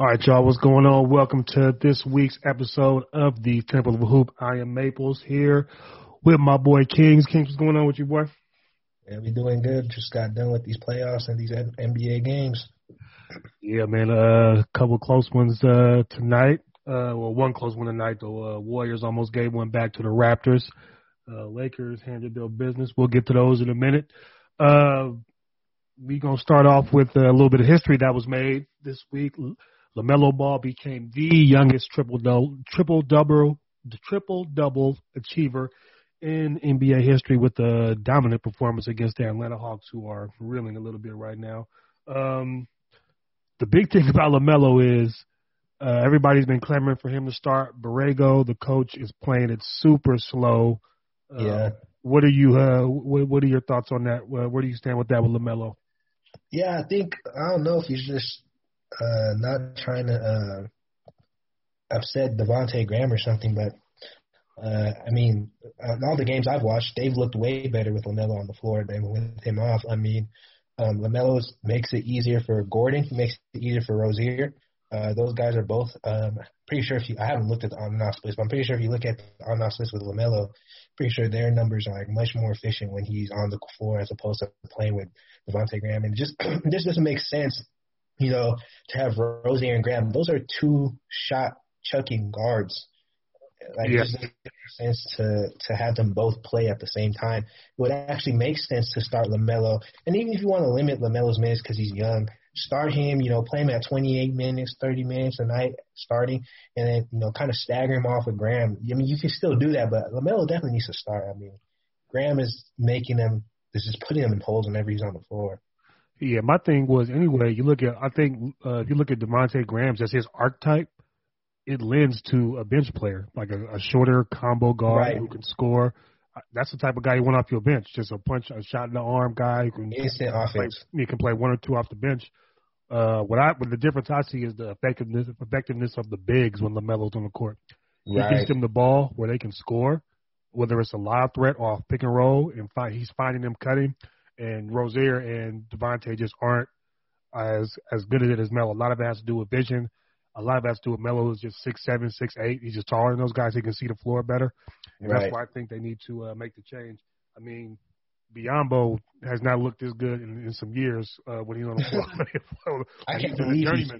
All right, y'all, what's going on? Welcome to this week's episode of the Temple of Hoop. I am Maples here with my boy Kings. Kings, what's going on with you, boy? Yeah, we doing good. Just got done with these playoffs and these NBA games. Yeah, man. A uh, couple close ones uh, tonight. Uh, well, one close one tonight. The uh, Warriors almost gave one back to the Raptors. Uh, Lakers handled their business. We'll get to those in a minute. Uh, we gonna start off with a little bit of history that was made this week. LaMelo Ball became the youngest triple double, triple double, triple double achiever in NBA history with a dominant performance against the Atlanta Hawks, who are reeling a little bit right now. Um, the big thing about LaMelo is uh, everybody's been clamoring for him to start. Borrego, the coach, is playing it super slow. Uh, yeah. What are you? Uh, what, what, are your thoughts on that? Where do you stand with that with Lamelo? Yeah, I think I don't know if he's just uh, not trying to uh, upset Devonte Graham or something, but uh, I mean, all the games I've watched, they've looked way better with Lamelo on the floor than with him off. I mean, um, Lamelo makes it easier for Gordon. He makes it easier for Rozier. Uh, those guys are both. Um, pretty sure if you, I haven't looked at the on and off splits, but I'm pretty sure if you look at the on and off splits with Lamelo, pretty sure their numbers are like much more efficient when he's on the floor as opposed to playing with Devonte Graham. And just this doesn't make sense you know, to have Rozier and Graham, those are two shot chucking guards. Like yeah. it doesn't make sense to to have them both play at the same time. It would actually make sense to start Lamelo, and even if you want to limit Lamelo's minutes because he's young, start him. You know, play him at 28 minutes, 30 minutes a night starting, and then you know kind of stagger him off with Graham. I mean, you can still do that, but Lamelo definitely needs to start. I mean, Graham is making them. This is putting them in holes whenever he's on the floor. Yeah, my thing was anyway. You look at, I think uh, if you look at Devonte Graham's as his archetype, it lends to a bench player like a, a shorter combo guard right. who can score. Uh, that's the type of guy you want off your bench, just a punch, a shot in the arm guy who can instant offense. Play, he can play one or two off the bench. Uh, what I, what the difference I see is the effectiveness, effectiveness of the bigs when Lamelo's on the court. Right. He gives them the ball where they can score, whether it's a live threat or pick and roll, and find, he's finding them cutting and Rozier and Devonte just aren't as as good at it as Melo. A lot of it has to do with vision. A lot of it has to do with Melo, who's just six seven, six eight. He's just taller than those guys. He can see the floor better, and right. that's why I think they need to uh, make the change. I mean, Biyombo has not looked this good in, in some years uh, when he's on the floor. I can't believe he's,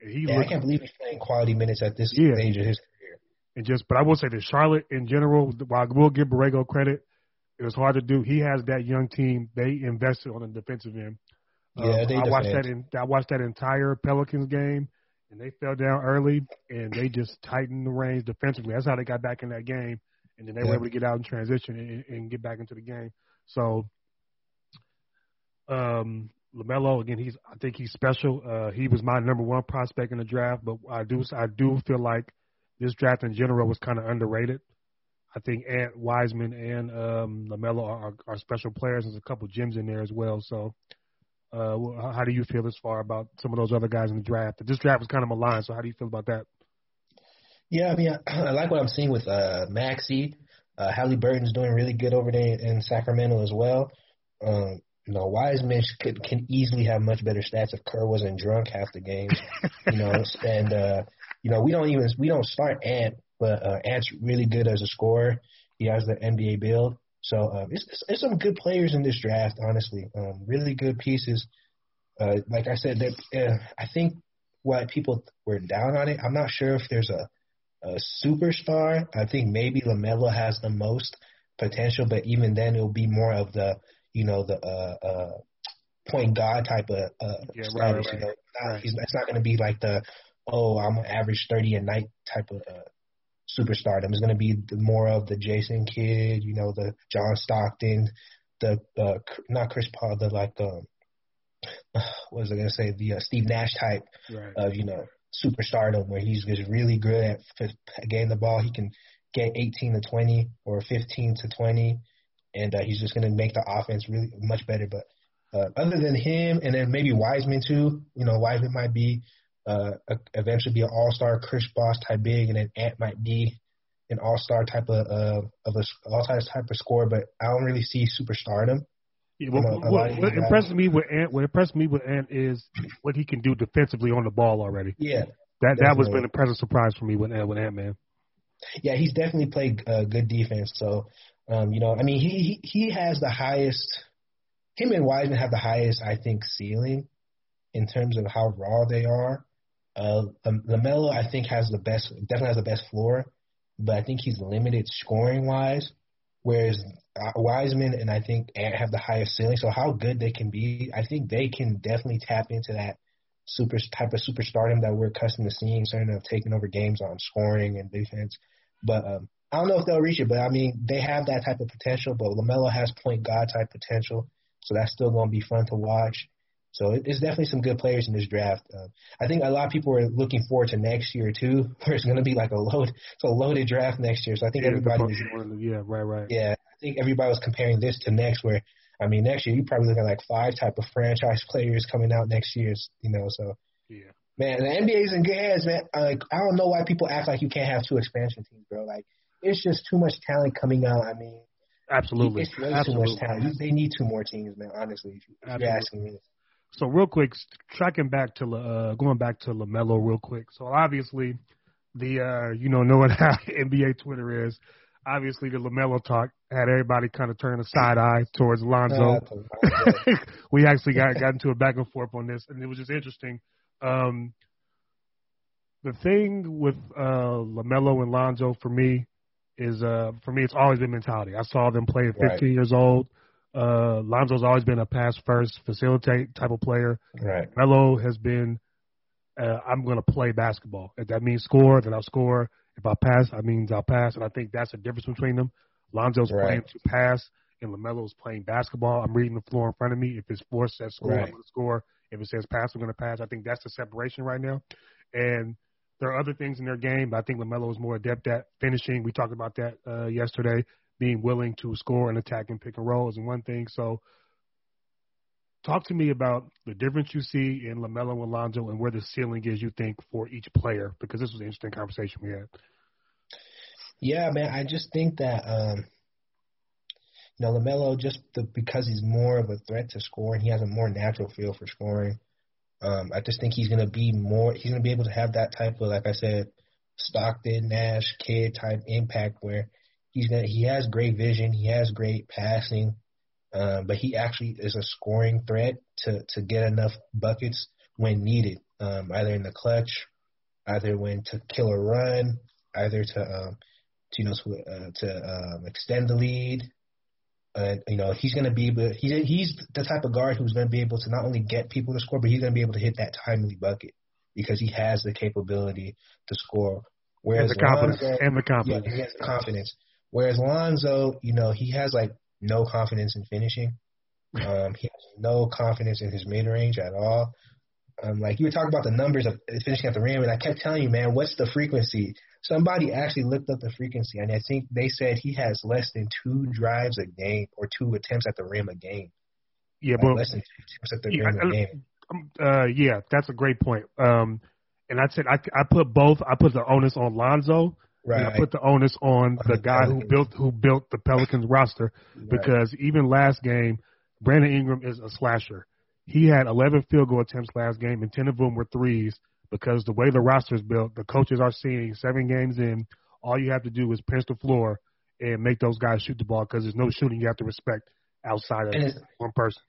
he yeah, I can't believe he's playing quality minutes at this yeah. stage of his career. And just, but I will say that Charlotte in general, while I will give Borrego credit, it was hard to do. He has that young team. They invested on the defensive end. Yeah, they I watched that. In, I watched that entire Pelicans game, and they fell down early, and they just tightened the reins defensively. That's how they got back in that game, and then they yeah. were able to get out in transition and, and get back into the game. So, um, Lamelo again, he's I think he's special. Uh, he was my number one prospect in the draft, but I do I do feel like this draft in general was kind of underrated. I think Ant Wiseman and um, Lamelo are, are special players. There's a couple gems in there as well. So, uh, how do you feel as far about some of those other guys in the draft? This draft was kind of maligned. So, how do you feel about that? Yeah, I mean, I, I like what I'm seeing with uh, Maxey. Uh, Haliburton's doing really good over there in Sacramento as well. Um, you know, Wiseman could, can easily have much better stats if Kerr wasn't drunk half the games. you know, and uh, you know, we don't even we don't start Ant but uh, Ant's really good as a scorer. He has the NBA build. So um, it's, it's, it's some good players in this draft, honestly. Um, really good pieces. uh, like I said, that uh, I think what people were down on it. I'm not sure if there's a a superstar. I think maybe Lamelo has the most potential, but even then, it'll be more of the you know the uh, uh, point guard type of uh, Yeah, status. right, right, You know, right. it's not going to be like the oh I'm an average thirty a night type of uh, superstardom. It's going to be the, more of the Jason Kidd, you know, the John Stockton, the uh, not Chris Paul, the like um, what was I going to say the uh, Steve Nash type Right. of you know superstardom where he's just really good at f- getting the ball. He can get 18 to 20 or 15 to 20, and uh, he's just going to make the offense really much better. But uh, other than him, and then maybe Wiseman too. You know, Wiseman might be uh, a, eventually be an All Star Chris Bosh type big, and then Ant might be an All Star type of uh, of a All Star type of scorer. But I don't really see superstardom. Yeah, what, a what, what these guys- impresses me with Ant, what impressed me with Ant is what he can do defensively on the ball already. Yeah, That that was Definitely. been a pleasant surprise for me with Ant with Ant Man. yeah, he's definitely played uh, good defense. So, um, you know, I mean, he, he he has the highest. Him and Wiseman have the highest, I think, ceiling in terms of how raw they are. Uh, Lamelo, I think, has the best, definitely has the best floor, but I think he's limited scoring wise. Whereas uh, Wiseman and I think Ant have the highest ceiling. So how good they can be, I think they can definitely tap into that super type of superstardom that we're accustomed to seeing, starting of taking over games on scoring and defense. But um, I don't know if they'll reach it. But I mean, they have that type of potential. But Lamelo has point guard type potential, so that's still going to be fun to watch. So it, it's definitely some good players in this draft. Uh, I think a lot of people are looking forward to next year too, where it's going to be like a load, it's a loaded draft next year. So I think Yeah, everybody was, yeah, right, right. yeah, I think everybody was comparing this to next, where I mean, next year you probably looking at like five type of franchise players coming out next year. You know, so Yeah. man, the NBA is in good hands, man. Like I don't know why people act like you can't have two expansion teams, bro. Like it's just too much talent coming out. I mean, Absolutely. it's way too much talent. They need two more teams, man. Honestly, if, you, if you're asking me. So real quick, tracking back to uh, going back to Lamelo real quick. So obviously, the uh, you know knowing how NBA Twitter is, obviously the Lamelo talk had everybody kind of turn a side eye towards Lonzo. We actually got got into a back and forth on this, and it was just interesting. Um, the thing with uh, Lamelo and Lonzo for me is, uh, for me, it's always been mentality. I saw them play at 15 Right. years old. Uh, Lonzo's always been a pass first, facilitate type of player. right. Melo has been, uh, I'm going to play basketball. If that means score, then I'll score. If I pass, I means I'll pass. And I think that's the difference between them. Lonzo's Right. playing to pass, and Lamelo's playing basketball. I'm reading the floor in front of me. If it's four says score, Right. I'm going to score. If it says pass, I'm going to pass. I think that's the separation right now. And there are other things in their game, but I think Lamelo is more adept at finishing. We talked about that uh, yesterday. Being willing to score and attack and pick and roll is one thing. So talk to me about the difference you see in Lamelo and Lonzo and where the ceiling is you think for each player because this was an interesting conversation we had. Yeah, man. I just think that um, you know Lamelo just the, because he's more of a threat to scoring, he has a more natural feel for scoring. Um, I just think he's gonna be more. He's gonna be able to have that type of, like I said, Stockton, Nash, Kidd type impact where he's gonna. He has great vision. He has great passing. Um, but he actually is a scoring threat to to get enough buckets when needed, um, either in the clutch, either when to kill a run, either to um, to you know to, uh, to um, extend the lead. Uh, you know he's going to be able. He he's the type of guard who's going to be able to not only get people to score, but he's going to be able to hit that timely bucket because he has the capability to score. And Whereas the confidence. Lonzo, And the yeah, confidence. he has the confidence. Whereas Lonzo, you know, he has like no confidence in finishing. Um, he has no confidence in his mid range at all. Um, like you were talking about the numbers of finishing at the rim, and I kept telling you, man, what's the frequency? Somebody actually looked up the frequency, and I think they said he has less than two drives a game or two attempts at the rim a game. Yeah, Like but less than two attempts at the Yeah, rim I- a game. Um, uh, yeah, that's a great point. Um, and I said I, I put both. I put the onus on Lonzo, and I Right. put the onus on On the the guy who built who built the Pelicans roster Right. because even last game, Brandon Ingram is a slasher. He had 11 field goal attempts last game, and 10 of them were threes. Because the way the roster is built, the coaches are seeing seven games in. All you have to do is pinch the floor and make those guys shoot the ball because there's no shooting you have to respect outside of one person.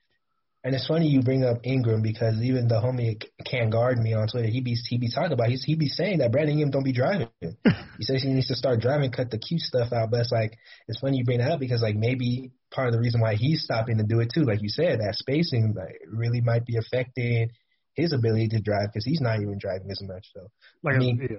And it's funny you bring up Ingram because even the homie can't guard me on Twitter. He be he be talking about he's he be saying that Brandon Ingram don't be driving. he says he needs to start driving, cut the cute stuff out. But it's like it's funny you bring that up because like maybe part of the reason why he's stopping to do it too, like you said, that spacing like, really might be affecting his ability to drive because he's not even driving as much. So Like I mean, yeah.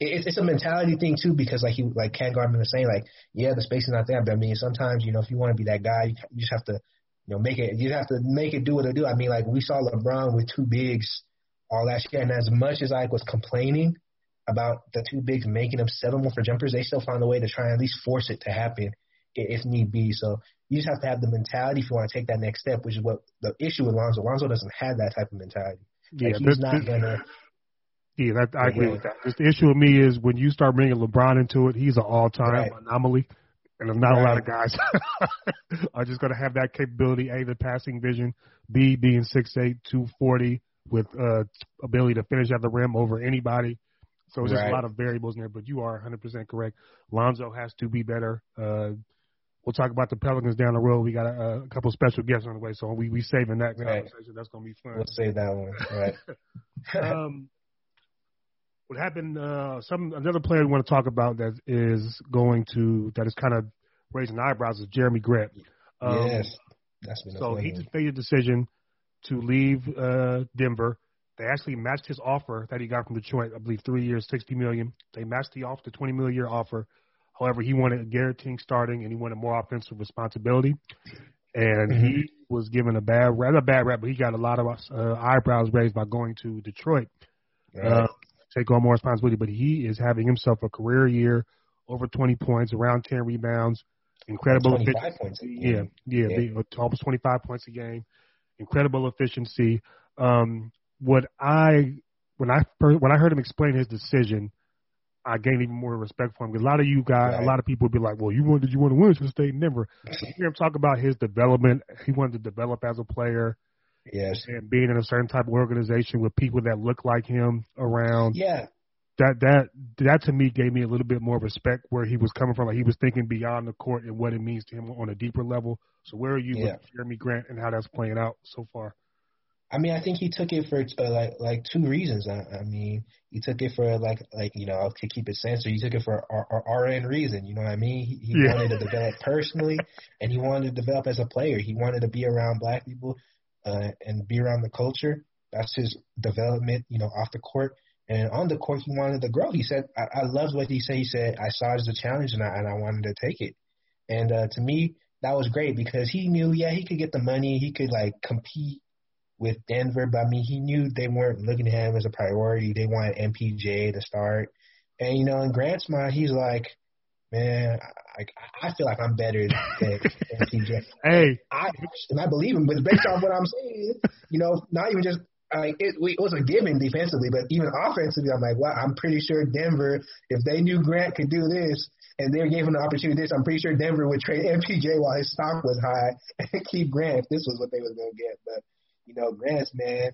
it's it's a mentality thing too because like he like Ken Gardner was saying like yeah the space is not there but I mean sometimes you know if you want to be that guy you, you just have to you know make it you have to make it do what it do I mean like we saw LeBron with two bigs all last year and as much as I was complaining about the two bigs making them settle more for jumpers they still found a way to try and at least force it to happen if need be so you just have to have the mentality if you want to take that next step which is what the issue with Lonzo Lonzo doesn't have that type of mentality Yeah, like he's not gonna Yeah, that, I agree Yeah. with that. Just the issue with me is when you start bringing LeBron into it, he's an all-time Right. anomaly, and there's not a lot of guys are just going to have that capability. A, the passing vision. B, being six eight, two forty, with uh, ability to finish at the rim over anybody. So it's just a lot of variables in there. But you are 100% correct. Lonzo has to be better. Uh, we'll talk about the Pelicans down the road. We got a, a couple special guests on the way, so we we saving that Right. conversation. That's going to be fun. we'll say that one right um, what happened? Uh, some another player we want to talk about that is going to that is kind of raising eyebrows is Jerami Grant. Um, yes, that's been So he just made a decision to leave uh, Denver. They actually matched his offer that he got from Detroit. I believe three years, sixty million. They matched the offer, the twenty million year offer. However, he wanted guaranteeing starting and he wanted more offensive responsibility. And Mm-hmm. he was given a bad, rather bad rap, but he got a lot of uh, eyebrows raised by going to Detroit Right. uh, take on more responsibility. But he is having himself a career year, over 20 points, around 10 rebounds, incredible 25 efficiency. points Yeah, yeah, Yeah. big- almost 25 points a game, incredible efficiency. Um, what I when I when I heard him explain his decision, I gained even more respect for him. Because a lot of you guys, Right. a lot of people would be like, "Well, you wanted you want to win, so stay in Denver." But you hear him talk about his development. He wanted to develop as a player Yes. and being in a certain type of organization with people that look like him around Yeah. that that that to me gave me a little bit more respect where he was coming from. Like he was thinking beyond the court and what it means to him on a deeper level. So where are you Yeah. with Jerami Grant and how that's playing out so far? I mean, I think he took it for uh, like like two reasons. I, I mean, he took it for like like you know to keep it censored. He took it for R- R- RN reason. You know what I mean? He, he Yeah. wanted to develop personally, and he wanted to develop as a player. He wanted to be around black people uh, and be around the culture. That's his development. You know, off the court and on the court, he wanted to grow. He said, I, I loved what he said. He said, I saw it as a challenge, and I and I wanted to take it. And uh, to me, that was great because he knew, yeah, he could get the money, he could like compete with Denver, but I mean, he knew they weren't looking at him as a priority. They wanted MPJ to start, and you know, in Grant's mind, he's like, man, I, I feel like I'm better than MPJ. Hey, I and I believe him, but based on what I'm saying, you know, not even just like it, it was a given defensively, but even offensively, I'm like, wow, I'm pretty sure Denver, if they knew Grant could do this and they gave him the opportunity this, I'm pretty sure Denver would trade MPJ while his stock was high and keep Grant if this was what they was gonna get. But you know, Grant's man,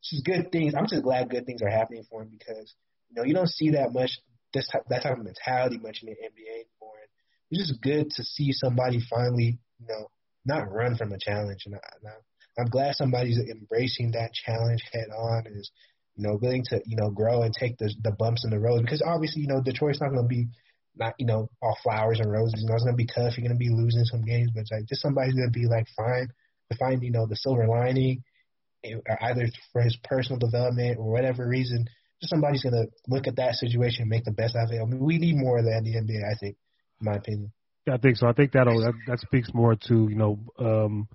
it's just good things. I'm just glad good things are happening for him because you know you don't see that much this type, that type of mentality much in the NBA anymore. And it's just good to see somebody finally, you know, not run from a challenge. And, I, and I, I'm glad somebody's embracing that challenge head on and is, you know, willing to, you know, grow and take the the bumps in the road because obviously, you know, Detroit's not going to be not, you know, all flowers and roses. You know, it's going to be tough. You're going to be losing some games, but it's like just somebody's going to be like fine to find, you know, the silver lining, eh, either for his personal development or whatever reason. Just somebody's going to look at that situation and make the best out of it. I mean, we need more of that in the NBA, I think, in my opinion. I think so. I think that'll that, that speaks more to you know. Um,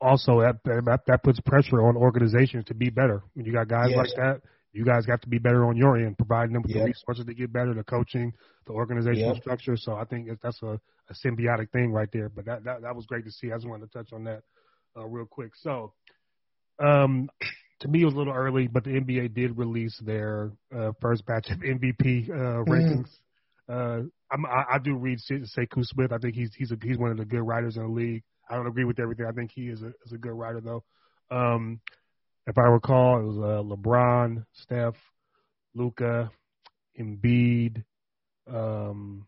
also, that, that that puts pressure on organizations to be better. When you got guys Yes. like that, you guys have to be better on your end, providing them with the resources to get better, the coaching, the organizational Yep. structure. So I think that's a, a symbiotic thing right there. But that, that that was great to see. I just wanted to touch on that uh, real quick. So, um, to me, it was a little early, but the NBA did release their uh, first batch of MVP uh, rankings. Uh, I'm, I, I do read Sekou Smith. I think he's he's a, he's one of the good writers in the league. I don't agree with everything. I think he is a is a good writer though. Um, if I recall, it was uh, LeBron, Steph, Luka, Embiid. Um,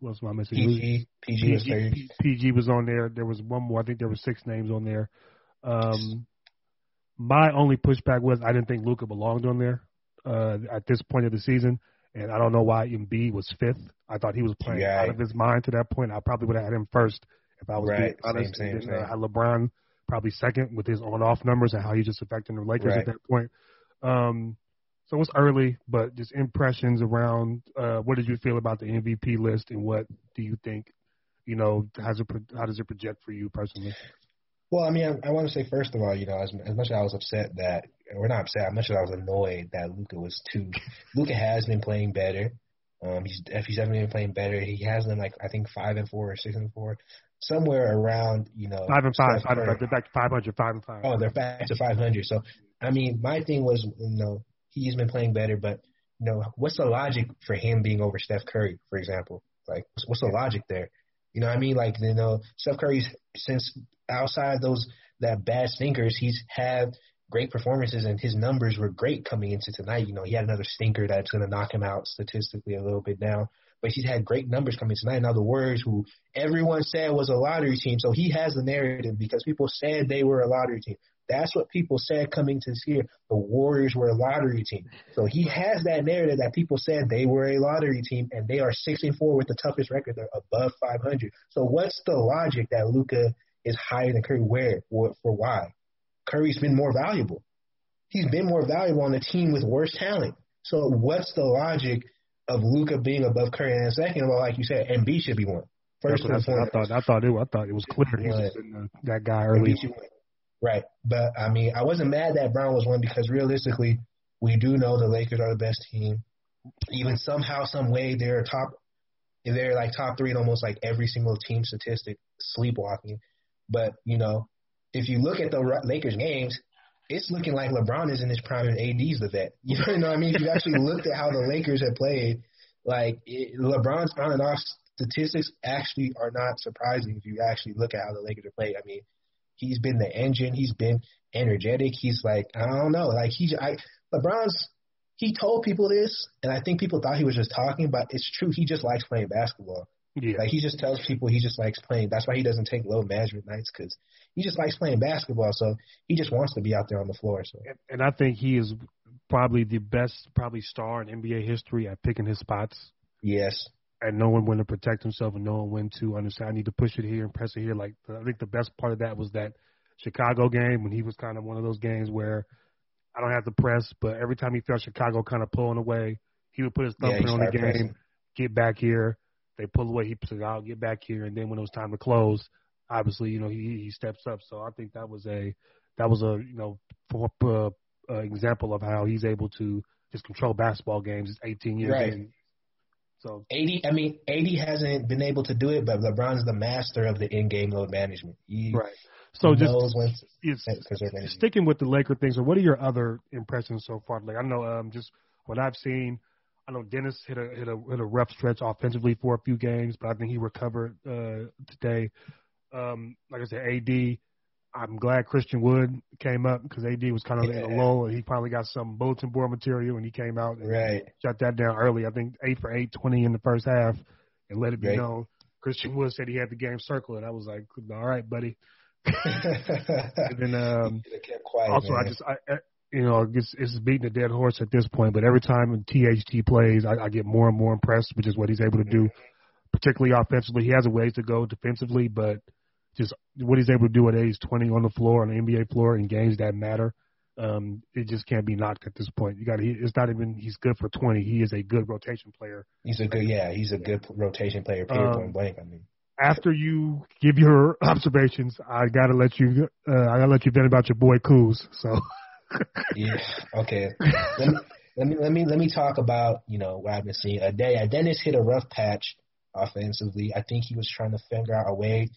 who else am I missing? PG, PG was. PG, PG was on there. There was one more. I think there were six names on there. Um, my only pushback was I didn't think Luka belonged on there uh, at this point of the season, and I don't know why Embiid was fifth. I thought he was playing Right. out of his mind to that point. I probably would have had him first if I was being Right. honest. Same, same, then, uh, had LeBron probably second with his on-off numbers and how he's just affecting the Lakers Right. at that point. Um, so it's early, but just impressions around uh, what did you feel about the MVP list, and what do you think? You know, how's it, how does it project for you personally? Well, I mean, I, I want to say first of all, you know, as, as much as I was upset that, we're not upset, as much as I was annoyed that Luka was too. Luka has been playing better. Um, he's if he's definitely been playing better. He has been like I think five and four or six and four, somewhere around you know Five and five, five and five. They're back to 500, five and five. Oh, they're back to 500. So, I mean, my thing was, you know, he's been playing better, but, you know, what's the logic for him being over Steph Curry, for example? Like, what's- what's the logic there? You know what I mean? Like, you know, Steph Curry's, since outside those, that bad stinkers, he's had great performances and his numbers were great coming into tonight. You know, he had another stinker that's going to knock him out statistically a little bit now. But he's had great numbers coming tonight. Now the Warriors, who everyone said was a lottery team, so he has the narrative because people said they were a lottery team. That's what people said coming to this year. The Warriors were a lottery team. So he has that narrative that people said they were a lottery team, and they are six and four with the toughest record. They're above 500. So what's the logic that Luka is higher than Curry? Where? For, for why? Curry's been more valuable. He's been more valuable on a team with worse talent. So what's the logic of Luka being above Curry? And second of all, like you said, Embiid should be one. First I, and said. I thought. I thought it. I thought it was clear. He was uh, that guy early. Right. But I mean, I wasn't mad that Bron was one because realistically, we do know the Lakers are the best team. Even somehow, some way, they're top. They're like top three in almost like every single team statistic, sleepwalking. But you know, if you look at the Lakers games, it's looking like LeBron is in his prime and AD's the vet. You know what I mean? If you actually looked at how the Lakers have played, like it, LeBron's on and off statistics actually are not surprising if you actually look at how the Lakers have played. I mean, he's been the engine. He's been energetic. He's like I don't know, like he's I LeBron's. He told people this, and I think people thought he was just talking, but it's true. He just likes playing basketball. Yeah. Like he just tells people he just likes playing. That's why he doesn't take load management nights because he just likes playing basketball. So he just wants to be out there on the floor. So and, and I think he is probably the best, probably star in NBA history at picking his spots yes, and knowing when to protect himself and knowing when to understand. I need to push it here and press it here. Like I think the best part of that was that Chicago game when he was kind of one of those games where I don't have to press, but every time he felt Chicago kind of pulling away, he would put his yeah, thumbprint he on the game, pressing. get back here. They pull away, he it out, get back here, and then when it was time to close, obviously, you know, he he steps up. So I think that was a that was a you know for, uh, uh, example of how he's able to just control basketball games. It's 18 years Right. in. So AD, I mean, AD hasn't been able to do it, but LeBron's the master of the in-game load management. He, right. So just knows when to it's, conserve energy. sticking with the Laker things. So what are your other impressions so far? Like I know um just what I've seen. I know Dennis hit a hit a hit a rough stretch offensively for a few games, but I think he recovered uh today. Um, like I said, AD. I'm glad Christian Wood came up because AD was kind of in a lull, and he finally got some bulletin board material, and he came out and Right. shut that down early. I think eight for eight, twenty in the first half, and let it be Right. known. Christian Wood said he had the game circled, and I was like, "All right, buddy." And then um, quiet. also, man. I just, I- you know, it's, it's beating a dead horse at this point. But every time THT plays, I, I get more and more impressed, which is what he's able to do, particularly offensively. He has a ways to go defensively, but just what he's able to do at age 20 on the floor, on the NBA floor, in games that matter, um, it just can't be knocked at this point. You got, it's not even he's good for 20. He is a good rotation player. He's a good, yeah, he's a good rotation player. Period. Um, point blank. I mean, After you give your observations, I gotta let you, uh, I gotta let you vent about your boy Kuz. So. yeah. Okay. let me let me let me let me talk about you know what I've been seeing. Uh, Dennis hit a rough patch offensively. I think he was trying to figure out a way.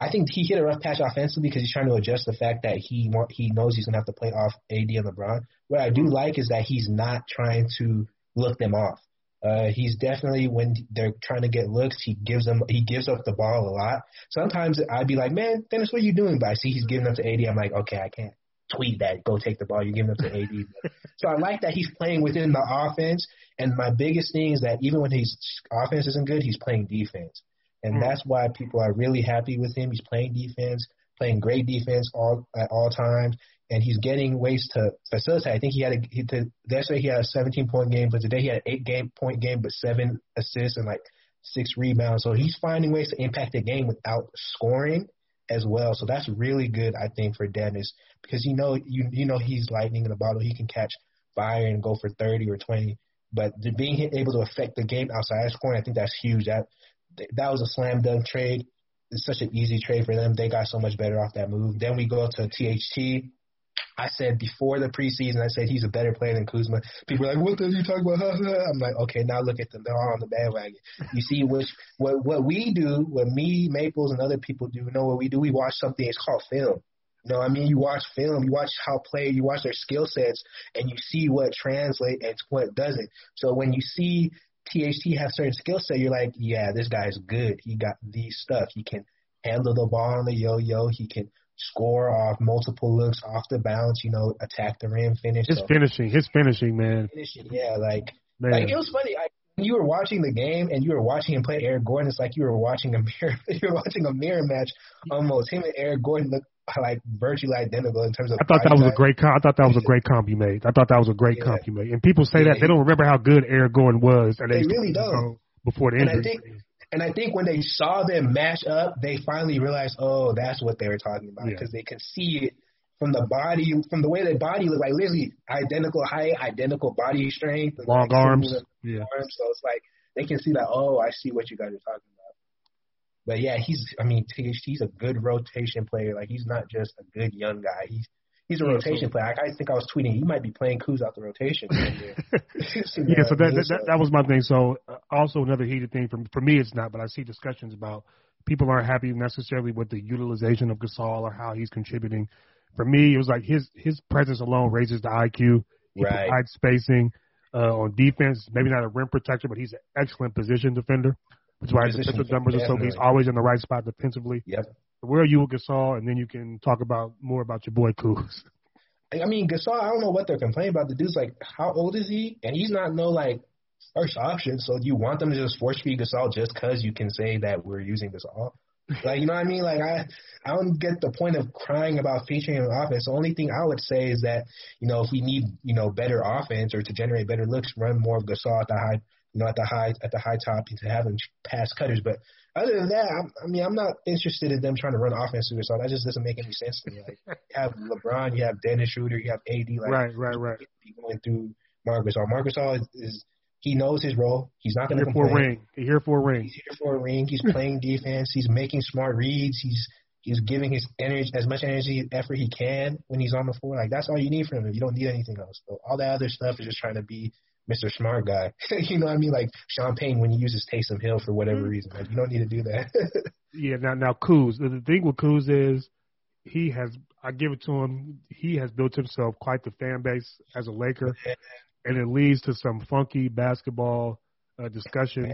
I think he hit a rough patch offensively because he's trying to adjust the fact that he want, he knows he's gonna have to play off AD and LeBron. What I do like is that he's not trying to look them off. Uh, he's definitely when they're trying to get looks, he gives them he gives up the ball a lot. Sometimes I'd be like, man, Dennis, what are you doing? But I see he's giving up to AD. I'm like, okay, I can't tweet that. Go take the ball. You're giving up to AD. so I like that he's playing within the offense. And my biggest thing is that even when his offense isn't good, he's playing defense. And Mm. that's why people are really happy with him. He's playing defense, playing great defense all at all times, and he's getting ways to facilitate. I think he had a he, to, yesterday he had a 17 point game, but today he had an eight game point game, but seven assists and like six rebounds. So he's finding ways to impact the game without scoring as well. So that's really good, I think, for Dennis because you know you you know he's lightning in the bottle. He can catch fire and go for 30 or 20. But being able to affect the game outside scoring, I think that's huge. That that was a slam dunk trade. It's such an easy trade for them. They got so much better off that move. Then we go to THT. I said before the preseason, I said he's a better player than Kuzma. People are like, "What the hell are you talking about?" I'm like, "Okay, now look at them. They're all on the bandwagon." You see, which what what we do, what me, Maples, and other people do, you know what we do. We watch something. It's called film. You know, I mean, you watch film, you watch how play, you watch their skill sets, and you see what translates and what doesn't. So when you see THT have certain skill set, you're like, yeah, this guy's good. He got these stuff. He can handle the ball on the yo-yo. He can score off multiple looks off the bounce. You know, attack the rim, finish. His so, finishing, his finishing, man. Finishing, yeah, like, man. like it was funny. I, you were watching the game and you were watching him play Eric Gordon, it's like you were watching a mirror. you were watching a mirror match almost. Him and Eric Gordon look like virtually identical in terms of. I thought that was a great. Com- I thought that was a great comp you made. I thought that was a great yeah. comp you made. And people say yeah. that they don't remember how good Eric Gordon was. And they, they really don't. Before the injury. And I think, and I think when they saw them match up, they finally realized, oh, that's what they were talking about because yeah. they could see it from the body, from the way their body looked like literally identical height, identical body strength, long like, arms. Yeah. Arms. So it's like they can see that. Oh, I see what you guys are talking about. But yeah, he's I mean he's a good rotation player. Like he's not just a good young guy. He's he's a rotation player. I, I think I was tweeting he might be playing Kuz out the rotation. yeah, so that, that, that that was my thing. So uh, also another heated thing for for me it's not, but I see discussions about people aren't happy necessarily with the utilization of Gasol or how he's contributing. For me, it was like his his presence alone raises the IQ. He right. provides spacing uh, on defense. Maybe not a rim protector, but he's an excellent position defender. That's why his defensive numbers are so good. he's always in the right spot defensively. Yep. Where are you with Gasol? And then you can talk about more about your boy Kuz. I mean, Gasol, I don't know what they're complaining about. The dude's like, how old is he? And he's not no like first option. So do you want them to just force feed Gasol just because you can say that we're using Gasol? Like, you know what I mean? Like, I I don't get the point of crying about featuring an offense. The only thing I would say is that, you know, if we need, you know, better offense or to generate better looks, run more of Gasol at the high you know, at the high at the high top to have them pass cutters. But other than that, I'm, I mean, I'm not interested in them trying to run offense through so That just doesn't make any sense to me. Like, you have LeBron, you have Dennis Schroeder, you have AD. Like, right, right, right. Going through Marc Gasol. Marc Gasol is, is he knows his role. He's not going to complain. For a ring. He's here for a ring. He's here for a ring. He's playing defense. He's making smart reads. He's he's giving his energy as much energy effort he can when he's on the floor. Like that's all you need from him. You don't need anything else. So all that other stuff is just trying to be Mr. Smart Guy. you know what I mean? Like Sean Payton when he uses Taysom Hill for whatever mm-hmm. reason. Like you don't need to do that. yeah. Now, now Kuz. The thing with Kuz is he has. I give it to him. He has built himself quite the fan base as a Laker, and it leads to some funky basketball uh, discussion.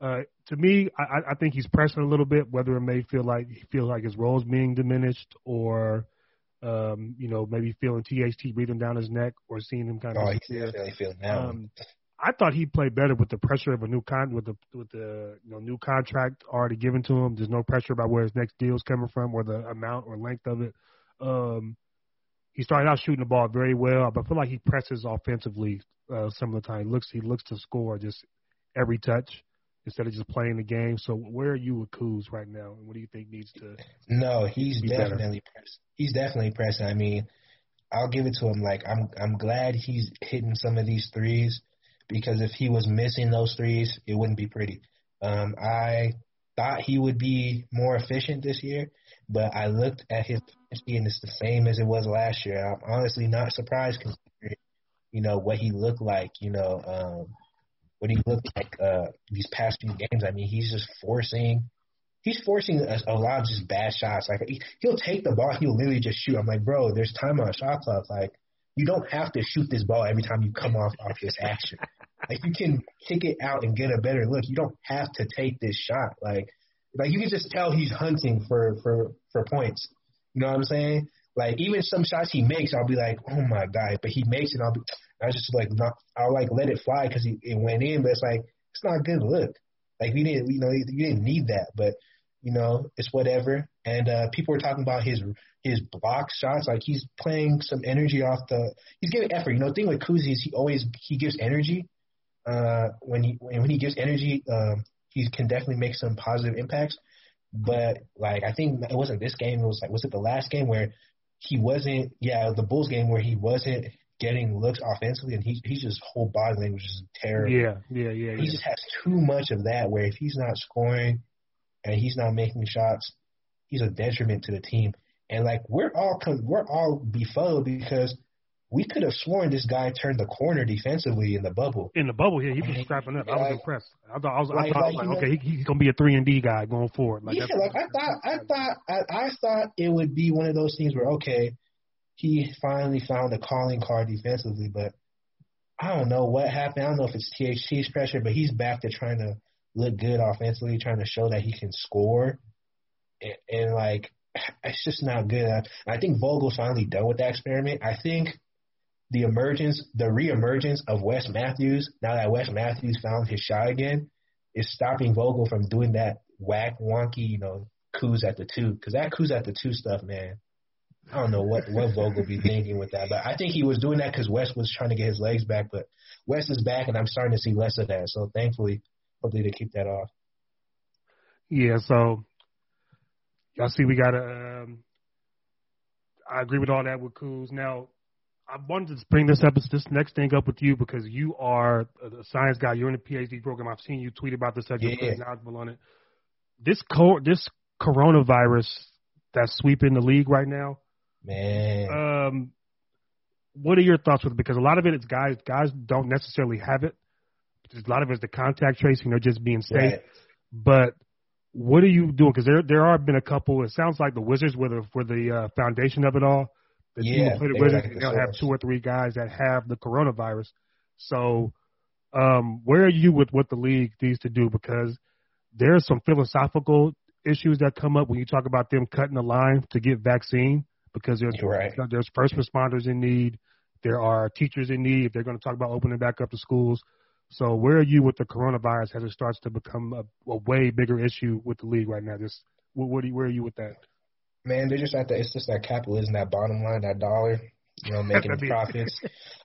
Uh, to me, I, I think he's pressing a little bit, whether it may feel like he feels like his role is being diminished or um, you know, maybe feeling THT breathing down his neck or seeing him kind of. Oh, he's definitely feeling. Um, I thought he played better with the pressure of a new con with the with the you know new contract already given to him. There's no pressure about where his next deal is coming from or the amount or length of it. Um, he started out shooting the ball very well, but I feel like he presses offensively uh, some of the time. He looks he looks to score just every touch instead of just playing the game. So where are you with Kuz right now, and what do you think needs to? No, he's definitely pressing. He's definitely pressing. I mean, I'll give it to him. Like I'm, I'm glad he's hitting some of these threes because if he was missing those threes, it wouldn't be pretty. Um, I thought he would be more efficient this year, but I looked at his efficiency and it's the same as it was last year. I'm honestly not surprised considering, you know, what he looked like. You know, um, what he looked like uh, these past few games. I mean, he's just forcing. He's forcing a, a lot of just bad shots. Like he, he'll take the ball, he'll literally just shoot. I'm like, bro, there's time on a shot clock. Like you don't have to shoot this ball every time you come off off this action. Like you can kick it out and get a better look. You don't have to take this shot. Like like you can just tell he's hunting for for for points. You know what I'm saying? Like even some shots he makes, I'll be like, oh my god, but he makes it. I'll be I just like not, I'll like let it fly because he it went in, but it's like it's not a good look. Like we didn't, you know, you didn't need that, but you know, it's whatever. and uh, people were talking about his his block shots. Like he's playing some energy off the. He's giving effort. You know, the thing with Kuzi is he always he gives energy. Uh, when he when he gives energy, um, he can definitely make some positive impacts. But like I think it wasn't this game. It was like was it the last game where he wasn't? Yeah, the Bulls game where he wasn't getting looks offensively, and he he's just whole body language is terrible. Yeah, yeah, yeah. He yeah. just has too much of that. Where if he's not scoring and he's not making shots, he's a detriment to the team. And like we're all we're all befuddled because we could have sworn this guy turned the corner defensively in the bubble. In the bubble yeah, he was strapping up. I was impressed. I thought I was, I thought, like, like, okay, he, he's gonna be a three and D guy going forward. Like, yeah, like I thought, I thought, I, I thought it would be one of those things where okay, he finally found a calling card defensively, but I don't know what happened. I don't know if it's THT's pressure, but he's back to trying to look good offensively, trying to show that he can score, and, and like it's just not good. I, I think Vogel's finally done with that experiment. I think the emergence, the reemergence of Wes Matthews, now that Wes Matthews found his shot again, is stopping Vogel from doing that whack, wonky, you know, Kuz at the two. Because that Kuz at the two stuff, man, I don't know what what Vogel be thinking with that, but I think he was doing that because Wes was trying to get his legs back. But Wes is back, and I'm starting to see less of that. So thankfully, hopefully they keep that off. Yeah. So y'all see, we got a. Um, I agree with all that with Kuz. Now, I wanted to bring this up, this next thing up with you because you are a science guy. You're in the PhD program. I've seen you tweet about this subject. Yeah. knowledgeable on it. This co- this coronavirus that's sweeping the league right now. Man. Um, what are your thoughts with it? Because a lot of it is guys guys don't necessarily have it. A lot of it is the contact tracing. They're just being safe. Right. But what are you doing? Because there there have been a couple. It sounds like the Wizards were the were the uh, foundation of it all. The team Yeah, who play the Wizards, they'll have two or three guys that have the coronavirus. So, um, where are you with what the league needs to do? Because there's some philosophical issues that come up when you talk about them cutting the line to get vaccine. Because there's right. there's first responders in need, there are teachers in need. If they're going to talk about opening back up the schools, so where are you with the coronavirus as it starts to become a, a way bigger issue with the league right now? Just what, what are you, where are you with that? Man, they're just at the. It's just that capitalism, that bottom line, that dollar. You know, making the profits.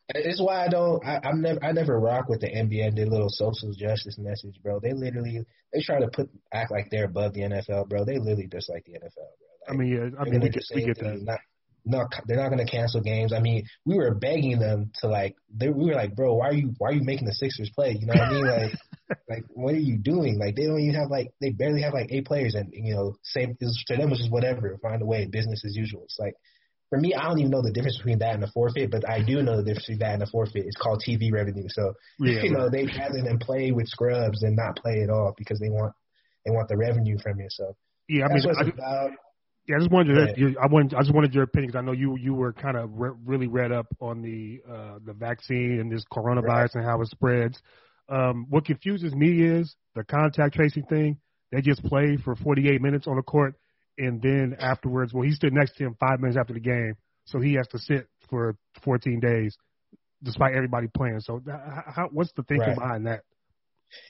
It's why I don't. I, I'm never. I never rock with the NBA and their little social justice message, bro. They literally they try to put act like they're above the NFL, bro. They literally just like the NFL, bro. I mean, yeah, I mean, we get, we get that. Not, no, they're not going to cancel games. I mean, we were begging them to like. They, we were like, bro, why are you why are you making the Sixers play? You know what I mean? Like, like what are you doing? Like they don't even have like they barely have like eight players, and you know, same is to them it's just whatever. Find a way, business as usual. It's like for me, I don't even know the difference between that and a forfeit, but I do know the difference between that and a forfeit. It's called TV revenue. So Yeah, you know, right. they'd rather than play with scrubs than not play at all because they want they want the revenue from you. So yeah. I mean, I, about. yeah, I just wanted your, I wanted, I just wanted your opinion because I know you you were kind of re- really read up on the uh, the vaccine and this coronavirus Right. and how it spreads. Um, what confuses me is the contact tracing thing. They just play for 48 minutes on the court, and then afterwards, well, he stood next to him five minutes after the game, so he has to sit for 14 days, despite everybody playing. So, how, what's the thinking Right. behind that?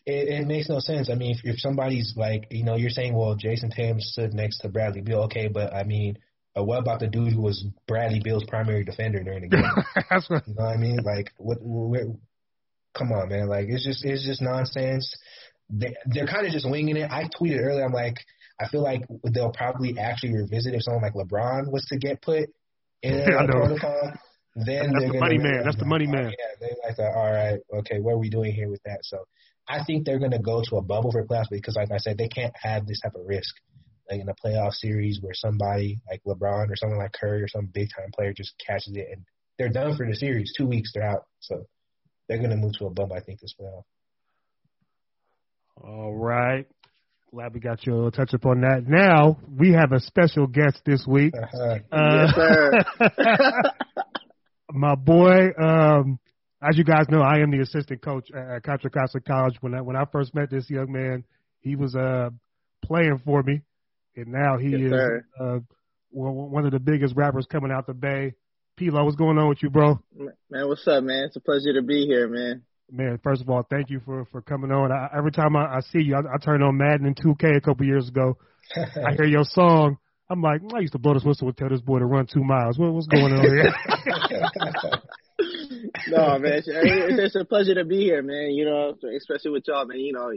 It, it makes no sense. I mean, if, if somebody's like, you know, you're saying, well, Jayson Tatum stood next to Bradley Beal, okay, but I mean, uh, what about the dude who was Bradley Beal's primary defender during the game? That's what, You know what I mean? Like, what? Where, come on, man! Like, it's just it's just nonsense. They they're kind of just winging it. I tweeted earlier. I'm like, I feel like they'll probably actually revisit if someone like LeBron was to get put in a know. protocol. Then That's the money man. That's the money oh, man. Yeah, they're like, all right, okay, what are we doing here with that? So I think they're gonna go to a bubble for playoffs because, like I said, they can't have this type of risk. Like in a playoff series where somebody like LeBron or someone like Curry or some big time player just catches it and they're done for the series. Two weeks, they're out. So they're going to move to a bubble, I think, as well. All right. Glad we got your touch up on that. Now we have a special guest this week. Uh-huh. Uh, Yes, sir. my boy, um, as you guys know, I am the assistant coach at Contra Costa College. When I when I first met this young man, he was uh playing for me, and now he Yes, is uh one one of the biggest rappers coming out the Bay. Pilo, what's going on with you, bro? Man, what's up, man? It's a pleasure to be here, man. Man, first of all, thank you for for coming on. I, every time I, I see you, I, I turned on Madden and 2K a couple years ago. I hear your song. I'm like, mm, I used to blow this whistle and tell this boy to run two miles. What, what's going on here? no, man, it's, it's a pleasure to be here, man. You know, especially with y'all, man. You know,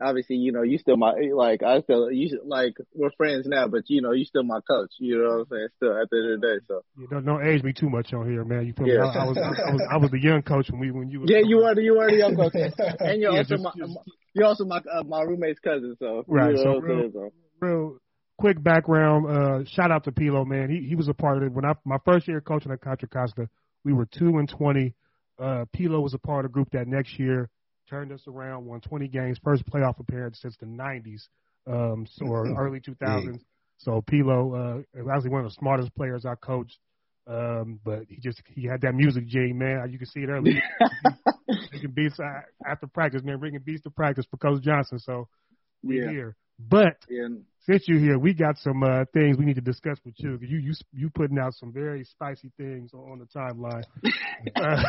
obviously, you know, you still my like I still you like we're friends now, but you know, you still my coach. You know what I'm saying? Still at the end of the day, so you don't don't age me too much on here, man. You feel yeah. me? I, I, was I was I was the young coach when we when you was yeah you were the you were the young coach, and you're yeah, also just, my just, you're also my uh, my roommate's cousin, so right. You know so real, so. real quick background. Uh, shout out to Pilo, man. He he was a part of it when I my first year coaching at Contra Costa. We were two and twenty. Uh, Pilo was a part of the group that next year turned us around, won 20 games, first playoff appearance since the 90s um, so, or early 2000s. So Pilo uh, was actually one of the smartest players I coached. Um, but he just he had that music gene, man. You can see it early. he can beat after practice, man. Bringing beats to practice for Coach Johnson. So we're yeah. here. But yeah. since you're here, we got some uh, things we need to discuss with you. You you you putting out some very spicy things on the timeline. uh,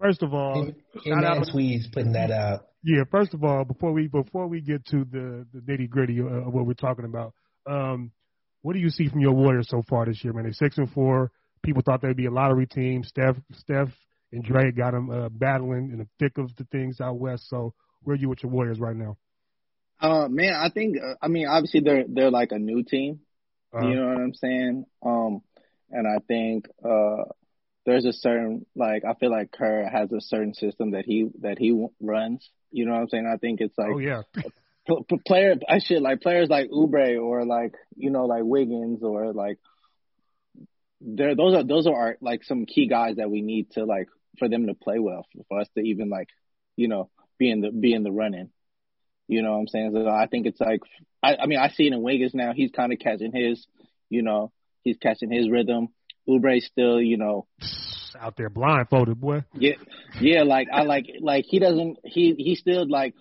First of all, him, him and Swedes putting that out. Yeah, first of all, before we before we get to the the nitty gritty of what we're talking about, um, what do you see from your Warriors so far this year, man? They're six and four. People thought they'd be a lottery team. Steph, Steph, and Dre got them uh, battling in the thick of the things out west. So, where are you with your Warriors right now? Uh, man, I think uh, I mean obviously they're they're like a new team. Uh-huh. You know what I'm saying? Um, and I think uh there's a certain like I feel like Kerr has a certain system that he that he runs. You know what I'm saying? I think it's like oh yeah. player I should like players like Oubre or like you know like Wiggins or like there those are those are like some key guys that we need to like for them to play well for us to even like you know be in the be in the running. You know what I'm saying? So I think it's like I I mean I see it in Wiggins now. He's kind of catching his you know he's catching his rhythm. Oubre still, you know, out there blindfolded, boy. Yeah, yeah. Like I like like he doesn't he he still like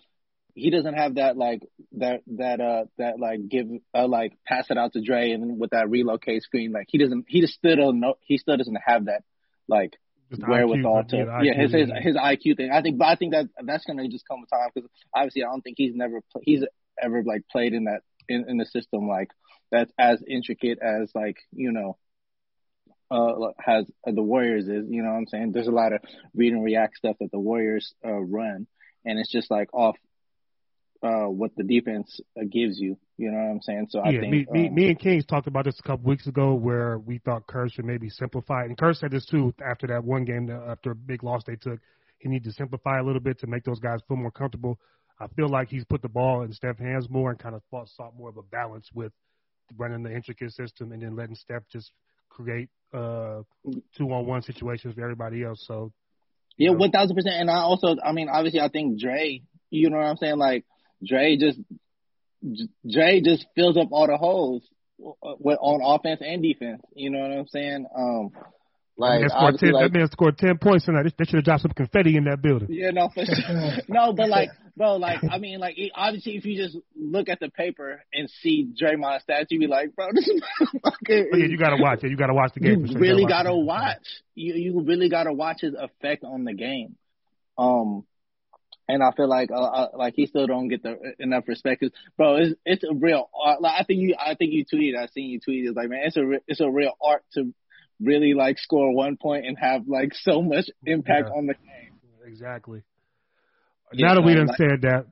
he doesn't have that like that that uh that like give uh like pass it out to Dre and with that relocate screen like he doesn't he just still don't know he still doesn't have that like just wherewithal IQ, to yeah, yeah his his his IQ thing I think but I think that that's gonna just come with time because obviously I don't think he's never he's ever like played in that in in the system like that's as intricate as like you know uh, has uh, the Warriors is. You know what I'm saying? There's a lot of read and react stuff that the Warriors uh, run, and it's just like off uh, what the defense uh, gives you. You know what I'm saying? So I yeah, think me, me, um, me and Kings talked about this a couple weeks ago, where we thought Kerr should maybe simplify. And Kerr said this too after that one game, after a big loss they took. He needs to simplify a little bit to make those guys feel more comfortable. I feel like he's put the ball in Steph's hands more and kind of sought more of a balance with running the intricate system and then letting Steph just create uh, two on one situations for everybody else. So yeah, one thousand percent. And I also, I mean, obviously, I think Dre. You know what I'm saying? Like Dre just Dre just fills up all the holes on offense and defense. You know what I'm saying? Um, like, that, man ten, like, that man scored ten points tonight. They should have dropped some confetti in that building. Yeah, no, for sure. no, but like, bro, like, I mean, like, obviously, if you just look at the paper and see Draymond's stats, you be like, bro, this is fucking. Oh, yeah, you gotta watch it. You gotta watch the game. You sure. really you gotta, gotta watch. watch. You you really gotta watch his effect on the game. Um, and I feel like uh, uh, like he still don't get the enough respect. Cause, bro, it's it's a real art. Like I think you I think you tweeted. I seen you tweeted. It's like man, it's a it's a real art to really like score one point and have like so much impact yeah. on the game. Exactly. Yeah, now that we done like, said that,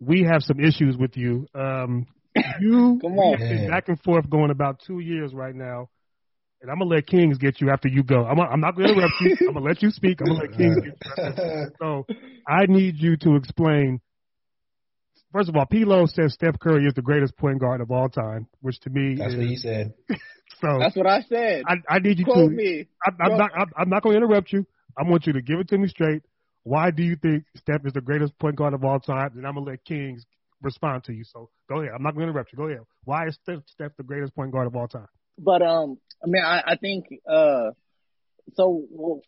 we have some issues with you. Um, you come on been back and forth going about two years right now, and I'm gonna let Kings get you after you go. I'm, I'm not gonna interrupt you. I'm gonna let you speak. I'm gonna let Kings get you. So I need you to explain. First of all, Pilo says Steph Curry is the greatest point guard of all time, which to me that's is, what he said. So that's what I said. I, I need you Quote to. Me. I, am not. I'm, I'm not going to interrupt you. I want you to give it to me straight. Why do you think Steph is the greatest point guard of all time? And I'm gonna let Kings respond to you. So go ahead. I'm not going to interrupt you. Go ahead. Why is Steph, Steph the greatest point guard of all time? But um, I mean, I, I think uh, so. Well,